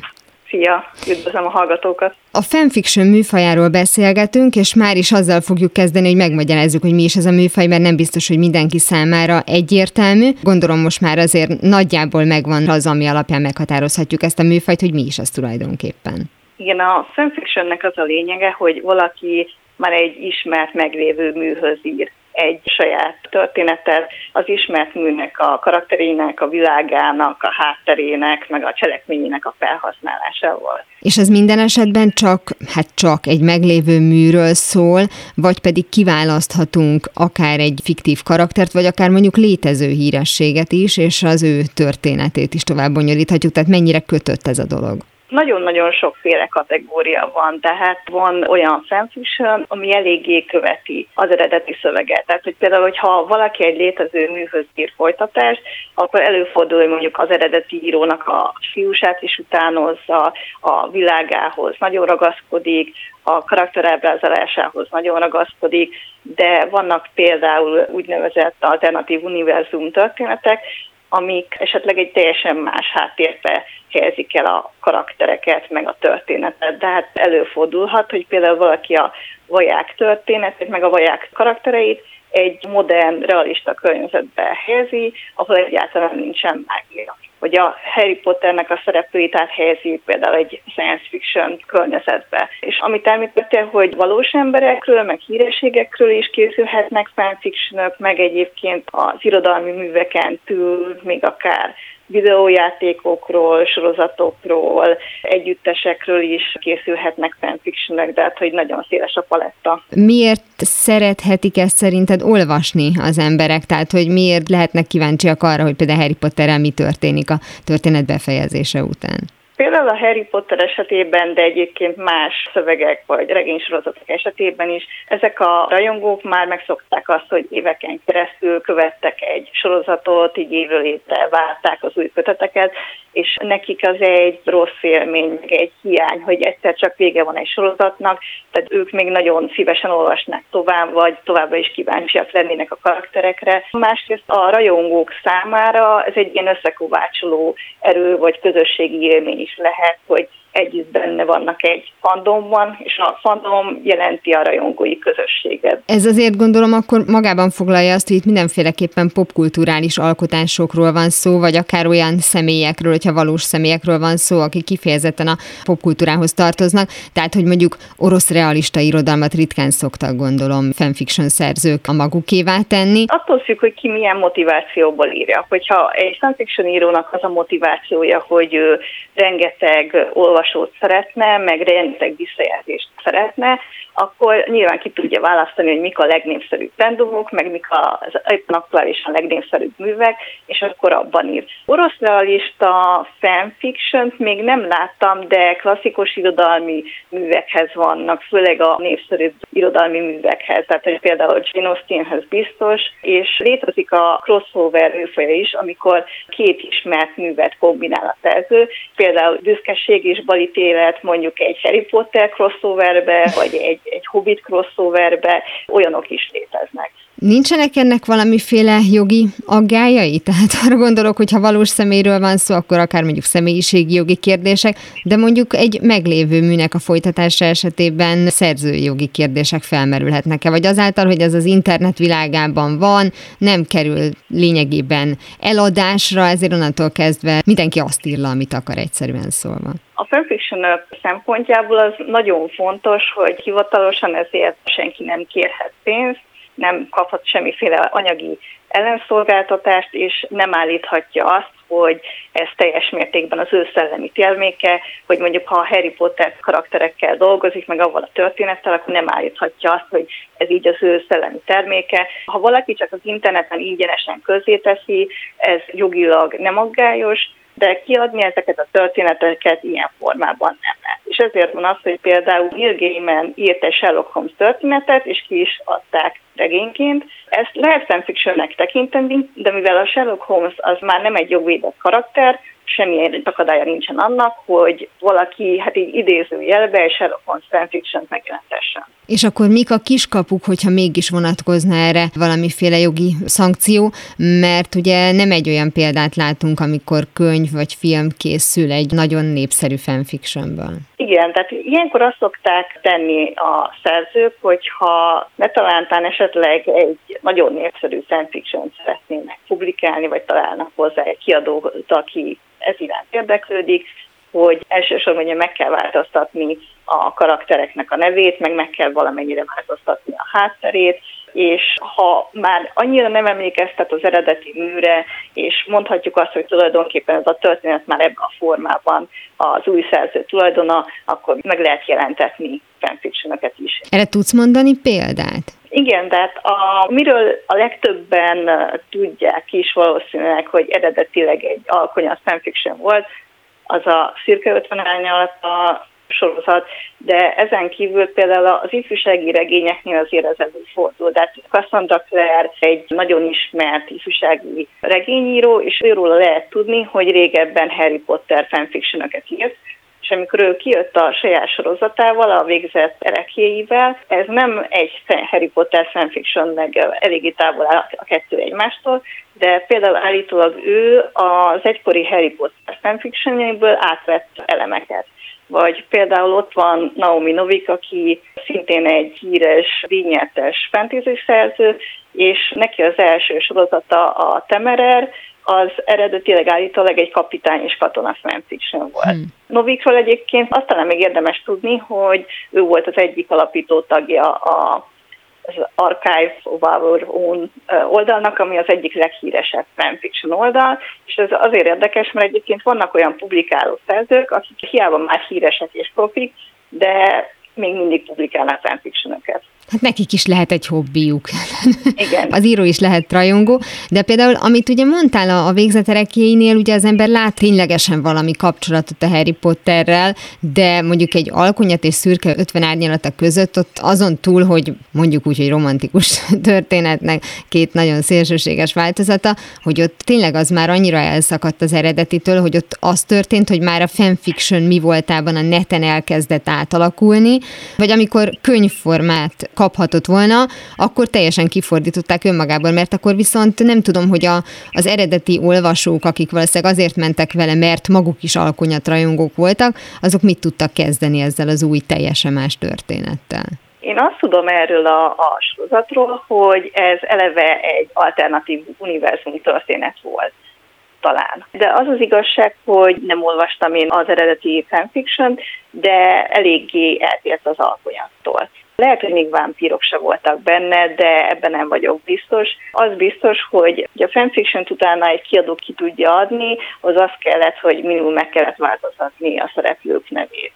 Szia! Üdvözlöm a hallgatókat! A fanfiction műfajáról beszélgetünk, és már is azzal fogjuk kezdeni, hogy megmagyarázzuk, hogy mi is ez a műfaj, mert nem biztos, hogy mindenki számára egyértelmű. Gondolom most már azért nagyjából megvan az, ami alapján meghatározhatjuk ezt a műfajt, hogy mi is az tulajdonképpen. Igen, a fanfictionnek az a lényege, hogy valaki már egy ismert, meglévő műhöz ír egy saját történetet az ismert műnek a karakterének, a világának, a hátterének, meg a cselekményének a felhasználásával. És ez minden esetben csak, hát csak egy meglévő műről szól, vagy pedig kiválaszthatunk akár egy fiktív karaktert, vagy akár mondjuk létező hírességet is, és az ő történetét is tovább bonyolíthatjuk, tehát mennyire kötött ez a dolog? Nagyon-nagyon sokféle kategória van, tehát van olyan fanfiction, ami eléggé követi az eredeti szöveget. Tehát, hogy például, hogyha valaki egy létező műhöz ír folytatást, akkor előfordul, hogy mondjuk az eredeti írónak a fiúsát is utánozza, a világához nagyon ragaszkodik, a karakterábrázolásához nagyon ragaszkodik, de vannak például úgynevezett alternatív univerzum történetek, amik esetleg egy teljesen más háttérbe helyezik el a karaktereket, meg a történetet. De hát előfordulhat, hogy például valaki a vaják történetét, meg a vaják karaktereit egy modern, realista környezetbe helyezi, ahol egyáltalán nincsen mágia hogy a Harry Potternek a szereplőit áthelyezi például egy science fiction környezetbe. És amit említettél, hogy valós emberekről, meg hírességekről is készülhetnek fanfictionok, meg egyébként az irodalmi műveken túl még akár videójátékokról, sorozatokról, együttesekről is készülhetnek fanfictionek, de hát, hogy nagyon széles a paletta. Miért szerethetik ezt szerinted olvasni az emberek? Tehát, hogy miért lehetnek kíváncsiak arra, hogy például Harry Potterrel mi történik a történet befejezése után? Például a Harry Potter esetében, de egyébként más szövegek vagy regénysorozatok esetében is, ezek a rajongók már megszokták azt, hogy éveken keresztül követtek egy sorozatot, így évről évre várták az új köteteket, és nekik az egy rossz élmény, egy hiány, hogy egyszer csak vége van egy sorozatnak, tehát ők még nagyon szívesen olvasnák tovább, vagy továbbra is kíváncsiak lennének a karakterekre. Másrészt a rajongók számára ez egy ilyen összekovácsoló erő, vagy közösségi élmény is lehet, hogy együtt benne vannak egy fandomban, és a fandom jelenti a rajongói közösséget. Ez azért gondolom akkor magában foglalja azt, hogy itt mindenféleképpen popkulturális alkotásokról van szó, vagy akár olyan személyekről, hogyha valós személyekről van szó, akik kifejezetten a popkultúrához tartoznak, tehát hogy mondjuk orosz realista irodalmat ritkán szoktak gondolom fanfiction szerzők a magukévá tenni. Attól függ, hogy ki milyen motivációból írja. Hogyha egy fanfiction írónak az a motivációja, hogy rengeteg olvas olvasót szeretne, meg rengeteg visszajelzést szeretne, akkor nyilván ki tudja választani, hogy mik a legnépszerűbb trendumok, meg mik az éppen aktuálisan legnépszerűbb művek, és akkor abban ír. Orosz realista fanfiction még nem láttam, de klasszikus irodalmi művekhez vannak, főleg a népszerűbb irodalmi művekhez, tehát hogy például Jane Austenhez biztos, és létezik a crossover műfaja is, amikor két ismert művet kombinál a szerző, például büszkeség és balítélet mondjuk egy Harry Potter crossoverbe, vagy egy egy Hobbit crossoverbe, olyanok is léteznek. Nincsenek ennek valamiféle jogi aggájai? [LAUGHS] Tehát arra gondolok, hogy ha valós személyről van szó, akkor akár mondjuk személyiségi jogi kérdések, de mondjuk egy meglévő műnek a folytatása esetében szerzői jogi kérdések felmerülhetnek-e? Vagy azáltal, hogy ez az internet világában van, nem kerül lényegében eladásra, ezért onnantól kezdve mindenki azt írja, amit akar egyszerűen szólva. A fanfiction szempontjából az nagyon fontos, hogy hivatalosan ezért senki nem kérhet pénzt, nem kaphat semmiféle anyagi ellenszolgáltatást, és nem állíthatja azt, hogy ez teljes mértékben az ő szellemi terméke, hogy mondjuk ha a Harry Potter karakterekkel dolgozik, meg avval a történettel, akkor nem állíthatja azt, hogy ez így az ő szellemi terméke. Ha valaki csak az interneten ingyenesen közzéteszi, ez jogilag nem aggályos, de kiadni ezeket a történeteket ilyen formában nem lehet. És ezért van az, hogy például Neil Gaiman írt egy Sherlock Holmes történetet, és ki is adták regényként. Ezt lehet fanfictionnek tekinteni, de mivel a Sherlock Holmes az már nem egy jogvédett karakter, semmilyen akadálya nincsen annak, hogy valaki, hát így idézőjelbe Sherlock Holmes fanfiction megjelentessen. És akkor mik a kiskapuk, hogyha mégis vonatkozna erre valamiféle jogi szankció, mert ugye nem egy olyan példát látunk, amikor könyv vagy film készül egy nagyon népszerű fanfictionből. Igen, tehát ilyenkor azt szokták tenni a szerzők, hogyha ne talántán esetleg egy nagyon népszerű fanfiction szeretnének publikálni, vagy találnak hozzá egy kiadót, aki ez iránt érdeklődik, hogy elsősorban ugye meg kell változtatni a karaktereknek a nevét, meg meg kell valamennyire változtatni a hátterét, és ha már annyira nem emlékeztet az eredeti műre, és mondhatjuk azt, hogy tulajdonképpen ez a történet már ebben a formában az új szerző tulajdona, akkor meg lehet jelentetni fanfictionokat is. Erre tudsz mondani példát? Igen, de hát a, miről a legtöbben tudják is valószínűleg, hogy eredetileg egy alkonyat fanfiction volt, az a Szirke 50 alatt a sorozat, de ezen kívül például az ifjúsági regényeknél azért ez előfordul. De hát Cassandra Clare egy nagyon ismert ifjúsági regényíró, és őről lehet tudni, hogy régebben Harry Potter fanfictionokat írt, és amikor ő kijött a saját sorozatával, a végzett erekjéivel, ez nem egy Harry Potter fanfiction, meg eléggé távol áll a kettő egymástól, de például állítólag ő az egykori Harry Potter fanfictionjéből átvett elemeket. Vagy például ott van Naomi Novik, aki szintén egy híres, díjnyertes fantasy szerző, és neki az első sorozata a Temerer, az eredetileg állítólag egy kapitány és katona fanfiction volt. Hmm. Novikról egyébként azt talán még érdemes tudni, hogy ő volt az egyik alapító tagja a Archive of Our Own oldalnak, ami az egyik leghíresebb fanfiction oldal, és ez azért érdekes, mert egyébként vannak olyan publikáló szerzők, akik hiába már híresek és profik, de még mindig publikálnak fanfictionöket. Hát nekik is lehet egy hobbiuk. Igen. [LAUGHS] Az író is lehet rajongó, de például, amit ugye mondtál a, a végzeterekéinél, ugye az ember lát ténylegesen valami kapcsolatot a Harry Potterrel, de mondjuk egy alkonyat és szürke 50 árnyalata között ott azon túl, hogy mondjuk úgy, hogy romantikus [LAUGHS] történetnek két nagyon szélsőséges változata, hogy ott tényleg az már annyira elszakadt az eredetitől, hogy ott az történt, hogy már a fanfiction mi voltában a neten elkezdett átalakulni, vagy amikor könyvformát kaphatott volna, akkor teljesen kifordították önmagából, mert akkor viszont nem tudom, hogy a, az eredeti olvasók, akik valószínűleg azért mentek vele, mert maguk is alkonyatrajongók voltak, azok mit tudtak kezdeni ezzel az új teljesen más történettel? Én azt tudom erről a, a sorozatról, hogy ez eleve egy alternatív univerzum történet volt talán. De az az igazság, hogy nem olvastam én az eredeti fanfiction, de eléggé eltért az alkonyattól. Lehet, hogy még vámpírok se voltak benne, de ebben nem vagyok biztos. Az biztos, hogy a fanfiction utána egy kiadó ki tudja adni, az az kellett, hogy minimum meg kellett változtatni a szereplők nevét.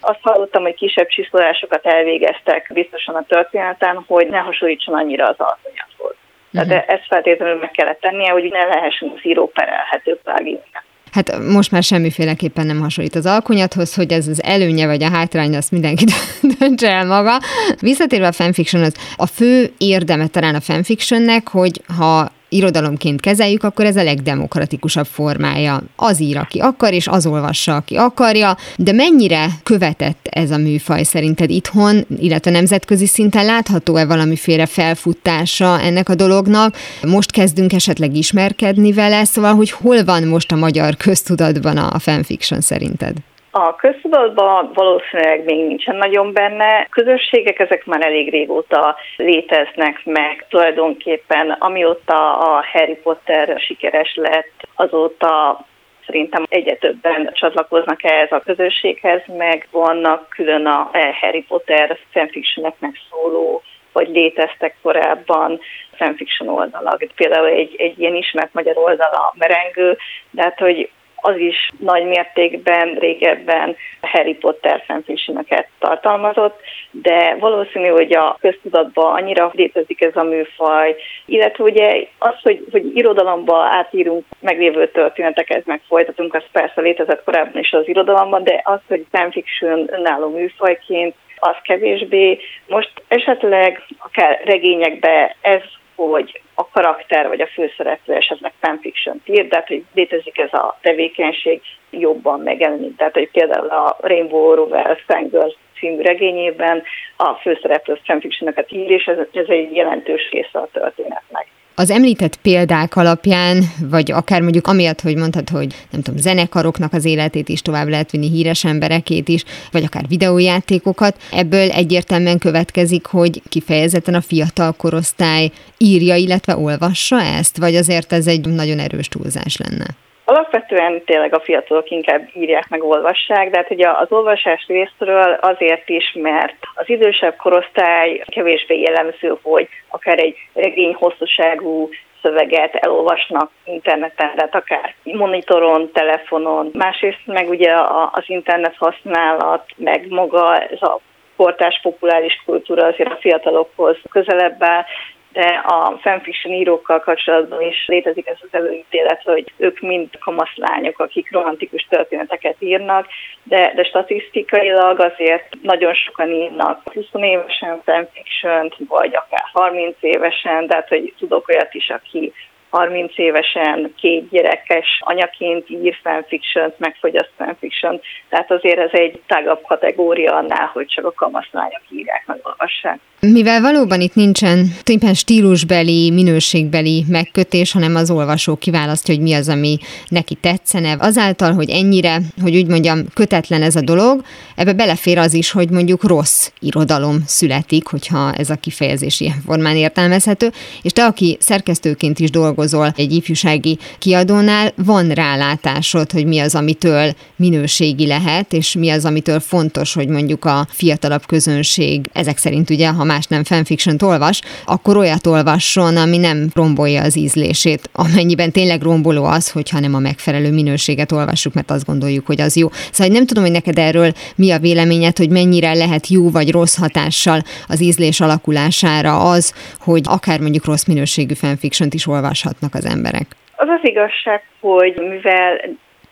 Azt hallottam, hogy kisebb csiszolásokat elvégeztek biztosan a történeten, hogy ne hasonlítson annyira az alkonyathoz. Tehát uh-huh. ezt feltétlenül meg kellett tennie, hogy ne lehessen az író perelhető plágiumnak. Hát most már semmiféleképpen nem hasonlít az alkonyathoz, hogy ez az előnye vagy a hátrány, azt mindenki [LAUGHS] döntse el maga. Visszatérve a fanfiction, az a fő érdeme talán a fanfictionnek, hogy ha irodalomként kezeljük, akkor ez a legdemokratikusabb formája. Az ír, aki akar, és az olvassa, aki akarja, de mennyire követett ez a műfaj szerinted itthon, illetve nemzetközi szinten látható-e valamiféle felfutása ennek a dolognak? Most kezdünk esetleg ismerkedni vele, szóval, hogy hol van most a magyar köztudatban a fanfiction szerinted? A köztudatban valószínűleg még nincsen nagyon benne. Közösségek ezek már elég régóta léteznek meg. Tulajdonképpen amióta a Harry Potter sikeres lett, azóta szerintem egyre többen csatlakoznak ehhez a közösséghez, meg vannak külön a Harry Potter fanfictioneknek szóló vagy léteztek korábban fanfiction oldalak. Például egy, egy ilyen ismert magyar oldala merengő, de hát, hogy az is nagy mértékben régebben Harry Potter fanfictioneket tartalmazott, de valószínű, hogy a köztudatban annyira létezik ez a műfaj, illetve ugye az, hogy, hogy irodalomba átírunk meglévő történeteket, meg folytatunk, az persze létezett korábban is az irodalomban, de az, hogy fanfiction önálló műfajként az kevésbé. Most esetleg akár regényekbe ez hogy a karakter vagy a főszereplő esetleg fanfiction ír, de hát, hogy létezik ez a tevékenység, jobban megjelenik. Tehát, hogy például a Rainbow Rover Fangirl című regényében a főszereplő fanfictioneket ír, és ez, ez egy jelentős része a történetnek. Az említett példák alapján, vagy akár mondjuk amiatt, hogy mondtad, hogy nem tudom, zenekaroknak az életét is tovább lehet vinni, híres emberekét is, vagy akár videójátékokat, ebből egyértelműen következik, hogy kifejezetten a fiatal korosztály írja, illetve olvassa ezt, vagy azért ez egy nagyon erős túlzás lenne? Alapvetően tényleg a fiatalok inkább írják meg, olvassák, de hát ugye az olvasás részről azért is, mert az idősebb korosztály kevésbé jellemző, hogy akár egy regény hosszúságú szöveget elolvasnak interneten, tehát akár monitoron, telefonon. Másrészt meg ugye az internet használat, meg maga ez a portás populáris kultúra azért a fiatalokhoz közelebb áll, de a fanfiction írókkal kapcsolatban is létezik ez az előítélet, hogy ők mind kamaszlányok, akik romantikus történeteket írnak, de, de statisztikailag azért nagyon sokan írnak 20 évesen fanfiction vagy akár 30 évesen, tehát hogy tudok olyat is, aki 30 évesen két gyerekes anyaként ír fanfiction megfogyaszt fanfiction tehát azért ez egy tágabb kategória annál, hogy csak a kamaszlányok írják, meg olvassák. Mivel valóban itt nincsen tulajdonképpen stílusbeli, minőségbeli megkötés, hanem az olvasó kiválasztja, hogy mi az, ami neki tetszene. Azáltal, hogy ennyire, hogy úgy mondjam, kötetlen ez a dolog, ebbe belefér az is, hogy mondjuk rossz irodalom születik, hogyha ez a kifejezés ilyen formán értelmezhető, és te, aki szerkesztőként is dolgozol egy ifjúsági kiadónál, van rálátásod, hogy mi az, amitől minőségi lehet, és mi az, amitől fontos, hogy mondjuk a fiatalabb közönség ezek szerint ugye, ha más nem fanfiction olvas, akkor olyat olvasson, ami nem rombolja az ízlését, amennyiben tényleg romboló az, hogyha nem a megfelelő minőséget olvassuk, mert azt gondoljuk, hogy az jó. Szóval nem tudom, hogy neked erről mi a véleményed, hogy mennyire lehet jó vagy rossz hatással az ízlés alakulására az, hogy akár mondjuk rossz minőségű fanfiction is olvashatnak az emberek. Az az igazság, hogy mivel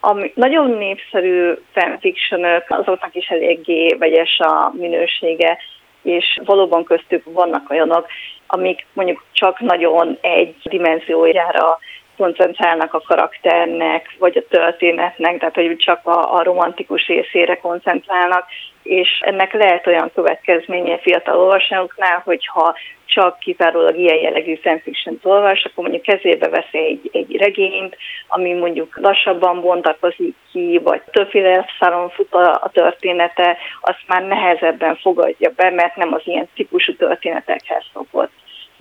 a nagyon népszerű fanfictionök, azoknak is eléggé vegyes a minősége, és valóban köztük vannak olyanok, amik mondjuk csak nagyon egy dimenziójára koncentrálnak a karakternek, vagy a történetnek, tehát hogy csak a, a romantikus részére koncentrálnak, és ennek lehet olyan következménye fiatal olvasóknál, hogyha csak kizárólag ilyen jellegű fanfiction olvas, akkor mondjuk kezébe vesz egy, egy regényt, ami mondjuk lassabban bontakozik ki, vagy többféle szalon fut a, a története, azt már nehezebben fogadja be, mert nem az ilyen típusú történetekhez szokott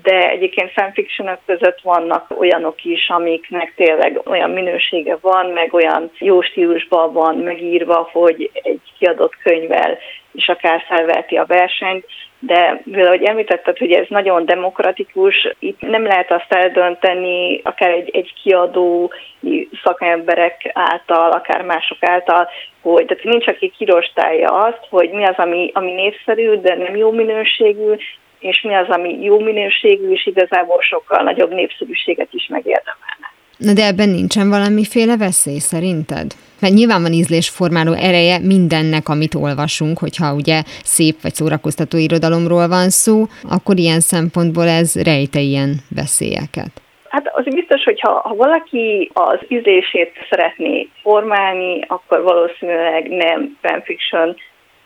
de egyébként fanfictionok között vannak olyanok is, amiknek tényleg olyan minősége van, meg olyan jó stílusban van megírva, hogy egy kiadott könyvvel is akár felveheti a versenyt, de mivel, ahogy említetted, hogy ez nagyon demokratikus, itt nem lehet azt eldönteni, akár egy, egy kiadó szakemberek által, akár mások által, hogy tehát nincs, aki kirostálja azt, hogy mi az, ami, ami népszerű, de nem jó minőségű, és mi az, ami jó minőségű, és igazából sokkal nagyobb népszerűséget is megérdemelne. Na de ebben nincsen valamiféle veszély szerinted? Mert nyilván van ízlésformáló ereje mindennek, amit olvasunk, hogyha ugye szép vagy szórakoztató irodalomról van szó, akkor ilyen szempontból ez rejte ilyen veszélyeket. Hát az biztos, hogy ha, ha valaki az ízlését szeretné formálni, akkor valószínűleg nem fanfiction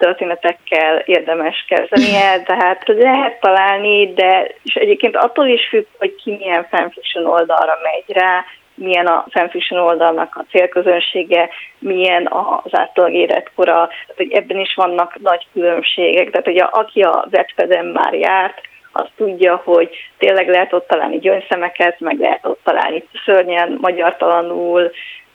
történetekkel érdemes kezdenie, tehát lehet találni, de és egyébként attól is függ, hogy ki milyen fanfiction oldalra megy rá, milyen a fanfiction oldalnak a célközönsége, milyen az átlag életkora, tehát hogy ebben is vannak nagy különbségek, tehát hogy a, aki a webpeden már járt, az tudja, hogy tényleg lehet ott találni gyöngyszemeket, meg lehet ott találni szörnyen, magyartalanul,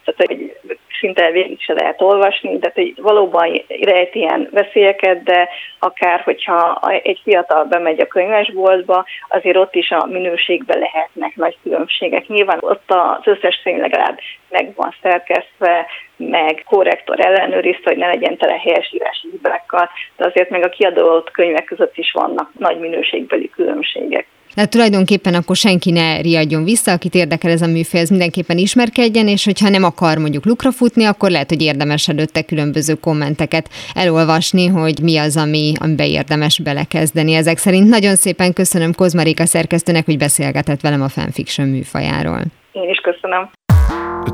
tehát hogy szinte végig se lehet olvasni, de hogy valóban rejt ilyen veszélyeket, de akár hogyha egy fiatal bemegy a könyvesboltba, azért ott is a minőségben lehetnek nagy különbségek. Nyilván ott az összes könyv legalább meg van szerkesztve, meg korrektor ellenőrizte, hogy ne legyen tele helyesírási hibákkal, de azért még a kiadott könyvek között is vannak nagy minőségbeli különbségek. De tulajdonképpen akkor senki ne riadjon vissza, akit érdekel ez a műfaj, ez mindenképpen ismerkedjen, és hogyha nem akar mondjuk lukra futni, akkor lehet, hogy érdemes előtte különböző kommenteket elolvasni, hogy mi az, ami, amiben érdemes belekezdeni. Ezek szerint nagyon szépen köszönöm Kozmarika szerkesztőnek, hogy beszélgetett velem a fanfiction műfajáról. Én is köszönöm.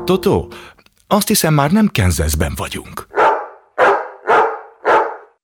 Toto, azt hiszem már nem Kenzeszben vagyunk.